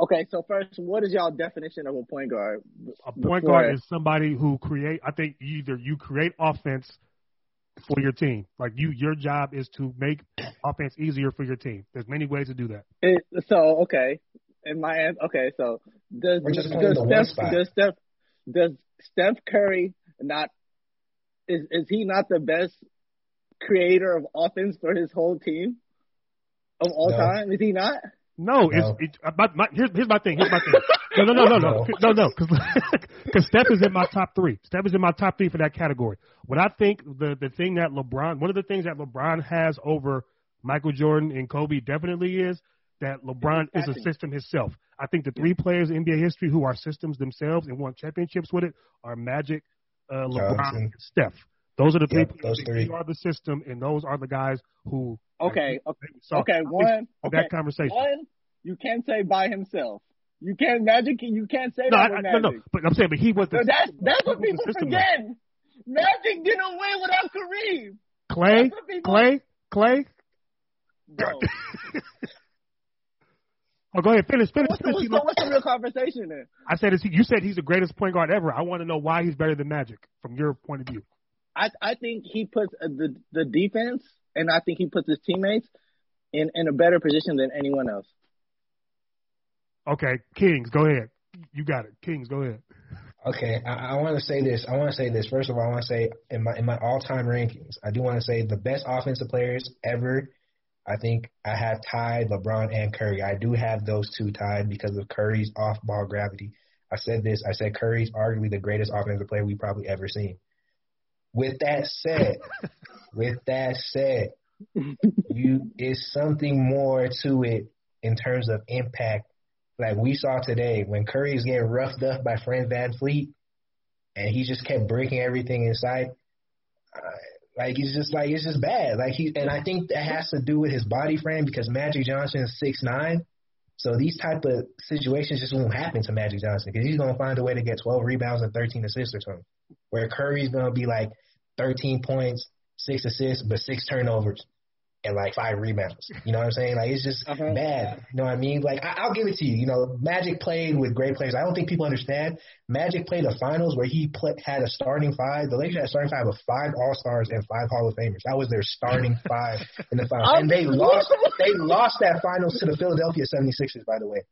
okay, so first, what is y'all definition of a point guard? A point guard is somebody who create. I think either you create offense for your team. Like you, your job is to make offense easier for your team. There's many ways to do that. It, so okay, in my answer, okay, so does does Steph, does Steph does Steph Curry not is is he not the best creator of offense for his whole team of all No. time? Is he not? No, No. it's it, uh, my, my, here's, here's my thing. Here's my thing. No, no, no, no, no, no, no, because Steph is in my top three. Steph is in my top three for that category. What I think the the thing that LeBron, one of the things that LeBron has over Michael Jordan and Kobe definitely is that LeBron is a system himself. I think the three players in NBA history who are systems themselves and won championships with it are Magic, uh, LeBron, Johnson. and Steph. Those are the three. Yep, people those three. are the system, and those are the guys who. Okay, okay, So, okay. One, okay, that conversation. one. You can't say by himself. You can't Magic. You can't say No, that I, I, no, no, but I'm saying, but he was the So that's that's what people forget. Magic didn't win without Kareem. Clay, That's what people- Clay, Clay. Oh, go ahead, finish, finish, What's, finish. the, what's the real conversation then? I said, is he, you said he's the greatest point guard ever. I want to know why he's better than Magic from your point of view. I I think he puts uh, the the defense, and I think he puts his teammates in in a better position than anyone else. Okay, Kings, go ahead. You got it. Kings, go ahead. Okay, I, I want to say this. I want to say this. First of all, I want to say in my in my all time rankings, I do want to say the best offensive players ever. I think I have tied LeBron and Curry. I do have those two tied because of Curry's off ball gravity. I said this. I said Curry's arguably the greatest offensive player we've probably ever seen. With that said, with that said, you is something more to it in terms of impact. Like we saw today when Curry is getting roughed up by Fred VanVleet, and he just kept breaking everything inside. Uh, like it's just like it's just bad. Like he and I think that has to do with his body frame because Magic Johnson is six nine. So these type of situations just won't happen to Magic Johnson because he's gonna find a way to get 12 rebounds and 13 assists or something. Where Curry's gonna be like 13 points, six assists, but six turnovers and like five rebounds. You know what I'm saying? Like it's just Uh-huh. bad. You know what I mean? Like I, I'll give it to you. You know, Magic played with great players. I don't think people understand. Magic played the finals where he play, had a starting five. The Lakers had a starting five of five All Stars and five Hall of Famers. That was their starting five in the finals, and they lost. They lost that finals to the Philadelphia 76ers, by the way.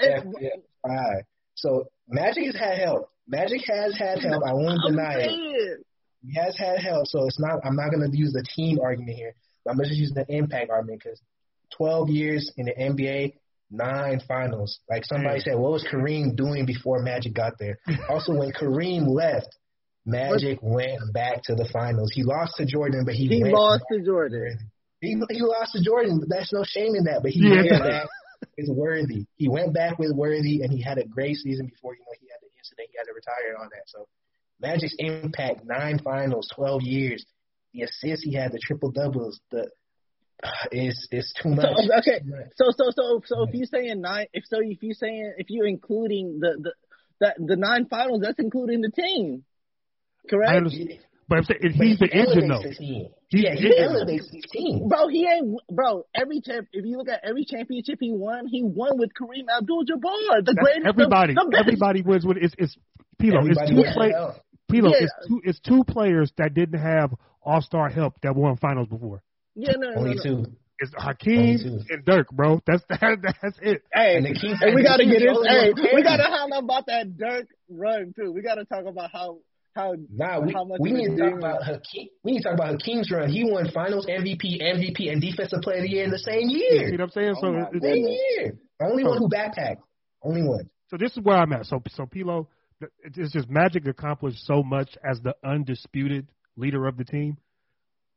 Yeah, yeah. So Magic has had help. Magic has had help. I won't deny it. He has had help, so it's not. I'm not going to use the team argument here. I'm just use the impact argument because 12 years in the NBA, nine finals. Like somebody mm. said, what was Kareem doing before Magic got there? Also, when Kareem left, Magic went back to the finals. He lost to Jordan, but he, He lost back to Jordan. He, he lost to Jordan, but that's no shame in that. But he Yeah. went back with Worthy. He went back with Worthy, and he had a great season before you know he had the incident. He had to retire and all that. So Magic's impact: nine finals, twelve years. The assists he had, the triple doubles, the is is too much. So, okay. So so so so if you saying nine, if so if you saying if you're including the the that the nine finals, that's including the team, correct? understand. But I'm saying, if But he's the engine, though. He's yeah, he elevates his team. Bro, he ain't bro. Every champ, if you look at every championship he won, he won with Kareem Abdul-Jabbar, the That's greatest. everybody, the, the everybody wins with it's it's Pilo. It's Everybody two wants play, help. Pilo. Yeah. It's two it's two players that didn't have All Star help that won finals before. Yeah, no, no, Only no. two. It's Hakeem two. and Dirk, bro. That's that, that's it. Hey, And the key- hey, we gotta get it. Hey, we gotta holler about that Dirk run too. We gotta talk about how how Nah, we, how much we need to talk about Hakeem. We need to talk about Hakeem's run. He won Finals MVP, MVP, and Defensive Player of the Year in the same year. You year. see what I'm saying? Oh so my it's, Same year. Only one who backpacked. Only one. so this is where I'm at. So so Pilo, it's just Magic accomplished so much as the undisputed leader of the team.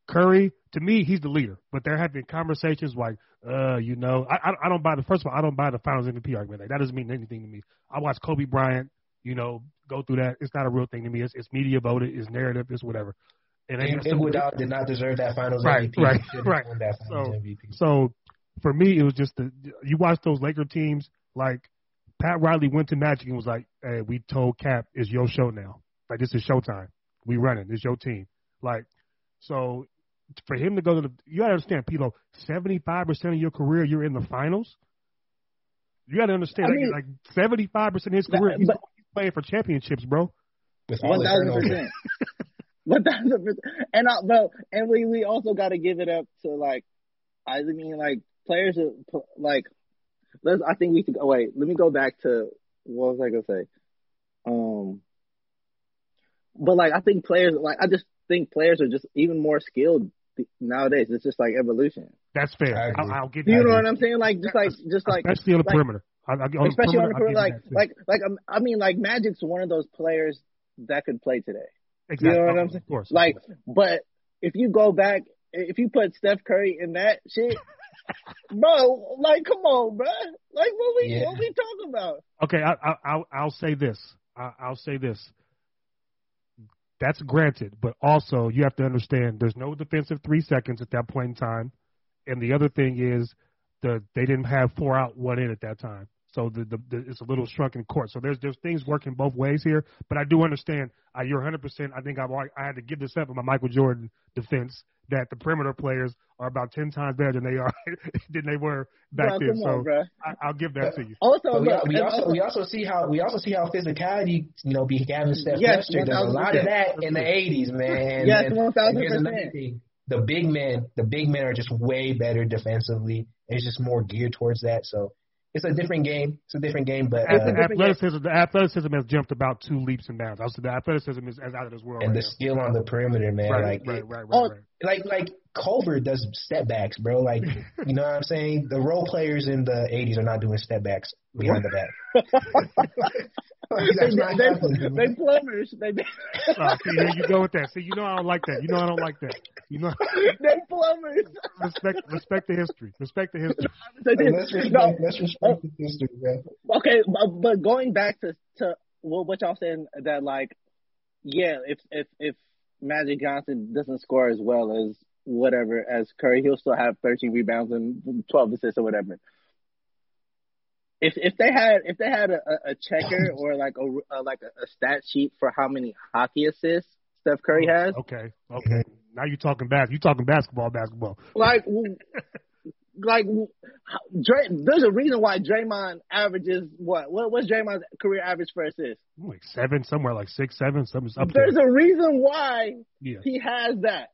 Curry, to me, he's the leader, but they're having conversations like, uh, you know, I, I don't buy the first of all, I don't buy the Finals MVP argument. Like, that doesn't mean anything to me. I watched Kobe Bryant, you know, go through that. It's not a real thing to me. It's, it's media voted, it's narrative, it's whatever. And And Iguodala did not deserve that Finals Right, MVP. right, right. that Finals So- MVP. So for me, it was just the you watch those Laker teams like Pat Riley went to Magic and was like, "Hey, we told Cap it's your show now. Like this is showtime. We running. It's your team." Like so for him to go to the you gotta understand, Pilo, seventy five percent of your career you're in the finals. You gotta understand, I like- mean- like seventy five percent of his career, he's, but- he's playing for championships, bro. With all One thousand percent. One thousand percent. And I, bro, and we we also got to give it up to like, I mean, like players are pl- like, let's. I think we should. Oh wait, let me go back to what was I gonna say? Um, but like I think players, like I just think players are just even more skilled nowadays. It's just like evolution. That's fair. I agree. I'll, I'll give You you know that. what I'm saying? Like just like just like especially on the like- perimeter. I, I, on especially the on the perimeter, I'll like give you that, like like like um, I mean like Magic's one of those players that could play today. exactly. you know what Oh, I'm saying? Of course. Like, but if you go back, if you put Steph Curry in that shit, bro, like come on, bro, like what we Yeah. what we talking about? Okay, I, I, I'll I'll say this. I, I'll say this. That's granted, but also you have to understand there's no defensive three seconds at that point in time, and the other thing is the they didn't have four out one in at that time, so the, the, the it's a little shrunken court. So there's there's things working both ways here, but I do understand. Uh, you're 100. percent I think I've I had to give this up in my Michael Jordan defense that the perimeter players are about ten times better than they are than they were back bro, then. So on. I, I'll give that to you. Also, But we, we and also also- we also see how we also see how physicality you know be having Steph Yes, Lester. There's a lot of that in the '80s, man. Yes, 1000%. here's another thing: the big men, the big men are just way better defensively. It's just more geared towards that. So it's a different game. It's a different game, but It's a uh, different athleticism, the athleticism has jumped about two leaps and bounds. I was the athleticism is, is out of this world. and right the skill on the perimeter, man. right, like right, right, right, Oh, right. like like Culver does step backs, bro. Like you know what I'm saying? The role players in the '80s are not doing step backs behind the back. Like, they, that's not they, they plumbers, they Uh, see, here you go with that. See, you know I don't like that. You know I don't like that. You know, they plumbers. respect, respect the history. Respect the history. They Like, let's respect, no, let's respect the history, man. okay, but, but going back to to what, what y'all saying that like, yeah, if if if Magic Johnson doesn't score as well as whatever as Curry, he'll still have 13 rebounds and 12 assists or whatever. If if they had if they had a, a- checker or like a, a like a, a stat sheet for how many hockey assists Steph Curry oh, has, Okay, okay. Now you're talking bas. You talking basketball, basketball. like like Dray, there's a reason why Draymond averages what what what's Draymond's career average for assists? Like seven, somewhere like six, seven, something. up there. There's a reason why Yeah, he has that.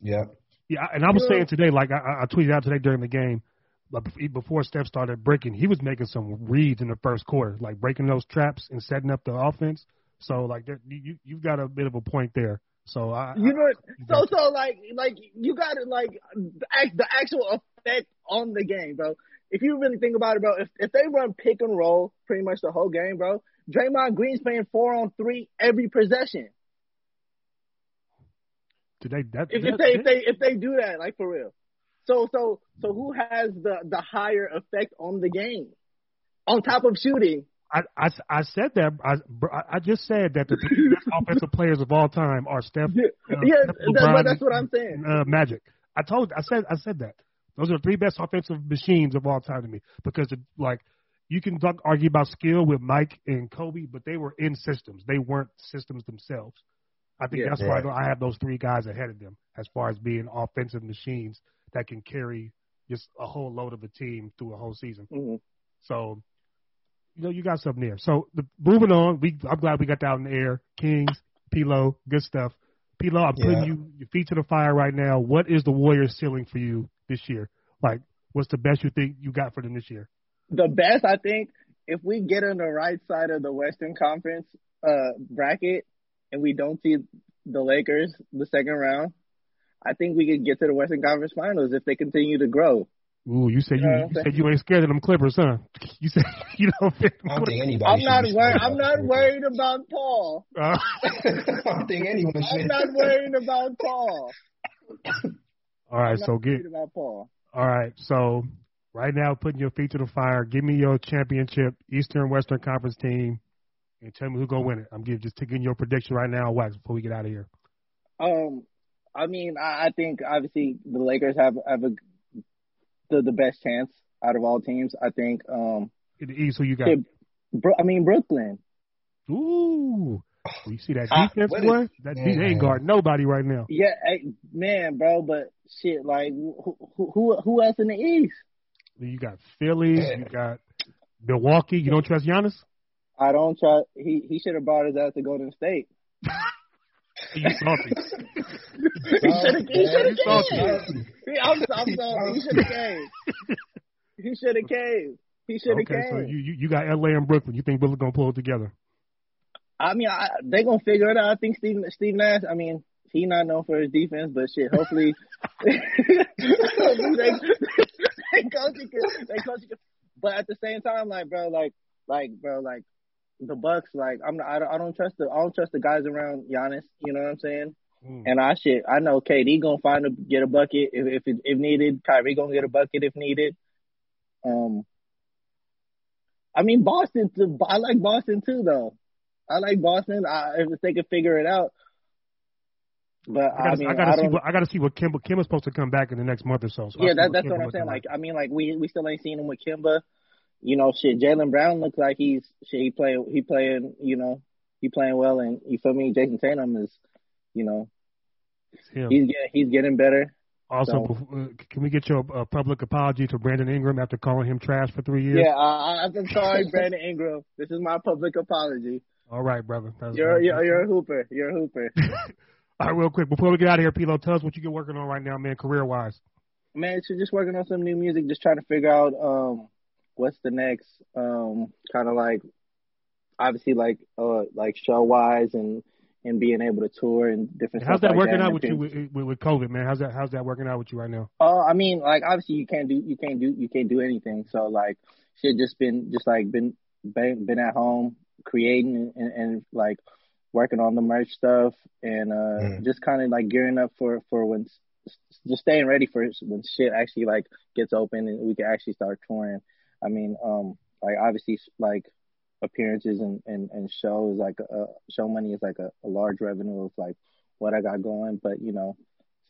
Yeah. yeah. And I was You know- saying today, like I, I- I tweeted out today during the game, but before Steph started breaking, he was making some reads in the first quarter, like breaking those traps and setting up the offense. So like there, you you've got a bit of a point there. So I, You know, you so got- so like like you got to like the, act, the actual effect on the game, bro. If you really think about it, bro, if if they run pick and roll pretty much the whole game, bro, Draymond Green's playing four on three every possession. That, If, that- if they if they if they do that, like for real. So so so who has the the higher effect on the game? On top of shooting, I, I, I said that I, I just said that the best offensive players of all time are Steph, yeah, uh, yeah Steph that, LeBron, but that's what I'm saying. uh, Magic. I told I said I said that those are the three best offensive machines of all time to me because it, like you can talk, argue about skill with Mike and Kobe, but they were in systems. They weren't systems themselves. I think Yeah. that's why I have those three guys ahead of them as far as being offensive machines that can carry just a whole load of a team through a whole season. Mhm. So, you know, you got something there. So, the, moving on, we I'm glad we got that out in the air. Kings, Pilo, good stuff. Pilo, I'm putting Yeah. you your feet to the fire right now. What is the Warriors ceiling for you this year? Like, what's the best you think you got for them this year? the best I think if we get on the right side of the Western Conference uh bracket and we don't see the Lakers the second round, I think we could get to the Western Conference Finals if they continue to grow. Ooh, you said you, Yeah, you said you ain't scared of them Clippers, huh? You said you don't fit. I don't think anybody. I'm not worried. I'm about not worried about Paul. Uh, I don't think anyone should. I'm not worried about Paul. all right, I'm not so get worried about Paul. all right. So right now, putting your feet to the fire. Give me your championship Eastern Western Conference team, and tell me who's gonna win it. I'm giving just taking your prediction right now, Wax, before we get out of here. Um, I mean, I, I think obviously the Lakers have have a the the best chance out of all teams. I think. Um, In the East, who you got? Yeah. Bro, I mean Brooklyn. Ooh. You see that Ah, defense, what boy? is- that Man. they ain't guarding nobody right now. Yeah, hey, man, bro, but shit, like who who who else in the East? You got Philly, you got Milwaukee. You don't trust Giannis? I don't try. He he should have brought his ass to Golden State. You salty. he should have. He should have came. He, I'm, I'm sorry. He should have came. He should have came. He should have okay, came. so you, you you got LA and Brooklyn. You think Brooklyn gonna pull it together? I mean, I, they gonna figure it out. I think Steve Steve Nash. I mean, He not known for his defense, but shit, hopefully, hopefully they, they coaching, they coach coaching. But at the same time, like bro, like like bro, like the Bucks, like I'm I don't, I don't trust the I don't trust the guys around Giannis. You know what I'm saying? Mm. And I shit, I know KD gonna find a get a bucket if if if needed. Kyrie gonna get a bucket if needed. Um, I mean Boston. Too, I like Boston too, though. I like Boston. I, if they can figure it out. But I, gotta, I mean, I gotta I see what I gotta see what Kemba. Kemba's supposed to come back in the next month or so. so yeah, that, that's what, what I'm saying. Like, I mean, like we we still ain't seen him with Kemba. You know, shit. Jaylen Brown looks like he's shit. He play he playing. You know, he playing well, and you feel me. Jayson Tatum is, you know, he's getting he's getting better. Also, so, uh, can we get your uh, public apology to Brandon Ingram after calling him trash for three years? Yeah, uh, I'm sorry, Brandon Ingram. This is my public apology. All right, brother. That's you're you're, you're a hooper. You're a hooper. All right, real quick before we get out of here, Pilo, tell us what you get working on right now, man, career wise. Man, so just working on some new music, just trying to figure out um what's the next um kind of like obviously like uh like show wise and and being able to tour and different. How's that like working that out with you with, with, COVID, man? How's that How's that working out with you right now? Oh, uh, I mean, like obviously you can't do you can't do you can't do anything. So like shit, just been just like been been, been at home creating and, and, like working on the merch stuff and uh mm. just kind of like gearing up for for when just staying ready for when shit actually like gets open and we can actually start touring. I mean, um, like obviously like appearances and, and, and shows like uh, show money is like a, a large revenue of like what I got going, but you know,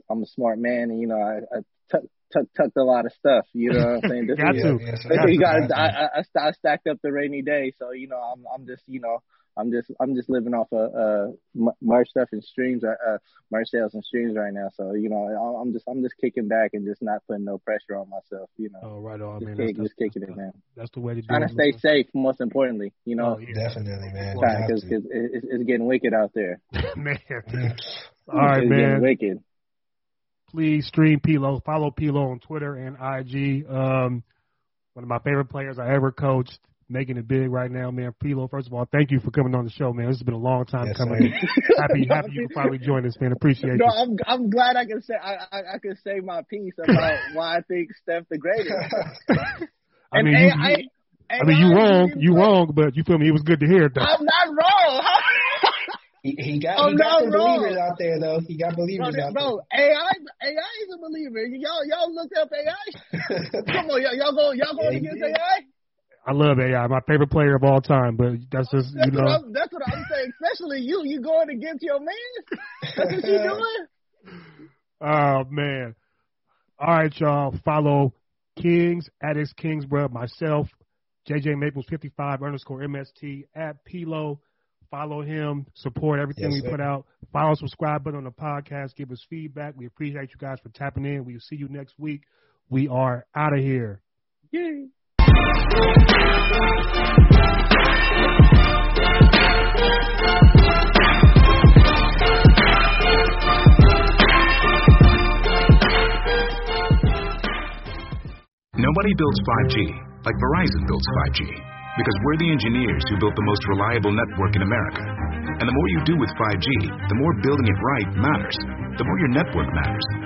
I'm a smart man and you know, I, I tuck, tuck, tucked a lot of stuff. You know what I'm saying? Got to. Yeah, you got, I, I, I stacked up the rainy day, so you know, I'm I'm just you know, I'm just I'm just living off of uh merch stuff and streams, uh, uh merch sales and streams right now. So you know, I'm just I'm just kicking back and just not putting no pressure on myself. You know. Oh right on, just man. Kick, that's, just kicking it, man. That's the way to do Trying it. Trying to stay safe, most importantly. You know. Oh, yeah. Definitely, man. Because it's, it's getting wicked out there. man. All right, it's man. wicked. Please stream Pilo. Follow Pilo on Twitter and IG. Um, one of my favorite players I ever coached making it big right now, man. Pilo, first of all, thank you for coming on the show, man. This has been a long time yes, coming. happy, happy you finally joined us, man. Appreciate you. no, you. I'm I'm glad I can say I I, I can say my piece about why I think Steph the greatest. I mean, you, I, I, I mean, you wrong, you wrong, but you feel me? It was good to hear. Though. I'm not wrong. He, he got, oh, he got some wrong. believers out there though. He got believers bro, out bro, there. AI, AI is a believer. Y'all, y'all looked up AI. Come on, y'all, y'all go, y'all going yeah, against AI. I love AI, my favorite player of all time. But that's just that's you know. What that's what I'm saying. Especially you, you going against your man. That's what you doing. Oh man! All right, y'all. Follow Kings at X Kingsborough. Myself, JJ Maples fifty five underscore MST at Pilo. Follow him. Support everything yes, we sir. put out. Follow, subscribe button on the podcast. Give us feedback. We appreciate you guys for tapping in. We'll see you next week. We are out of here. Yay. Nobody builds 5G like Verizon builds 5G because we're the engineers who built the most reliable network in America. And the more you do with 5G, the more building it right matters. The more your network matters.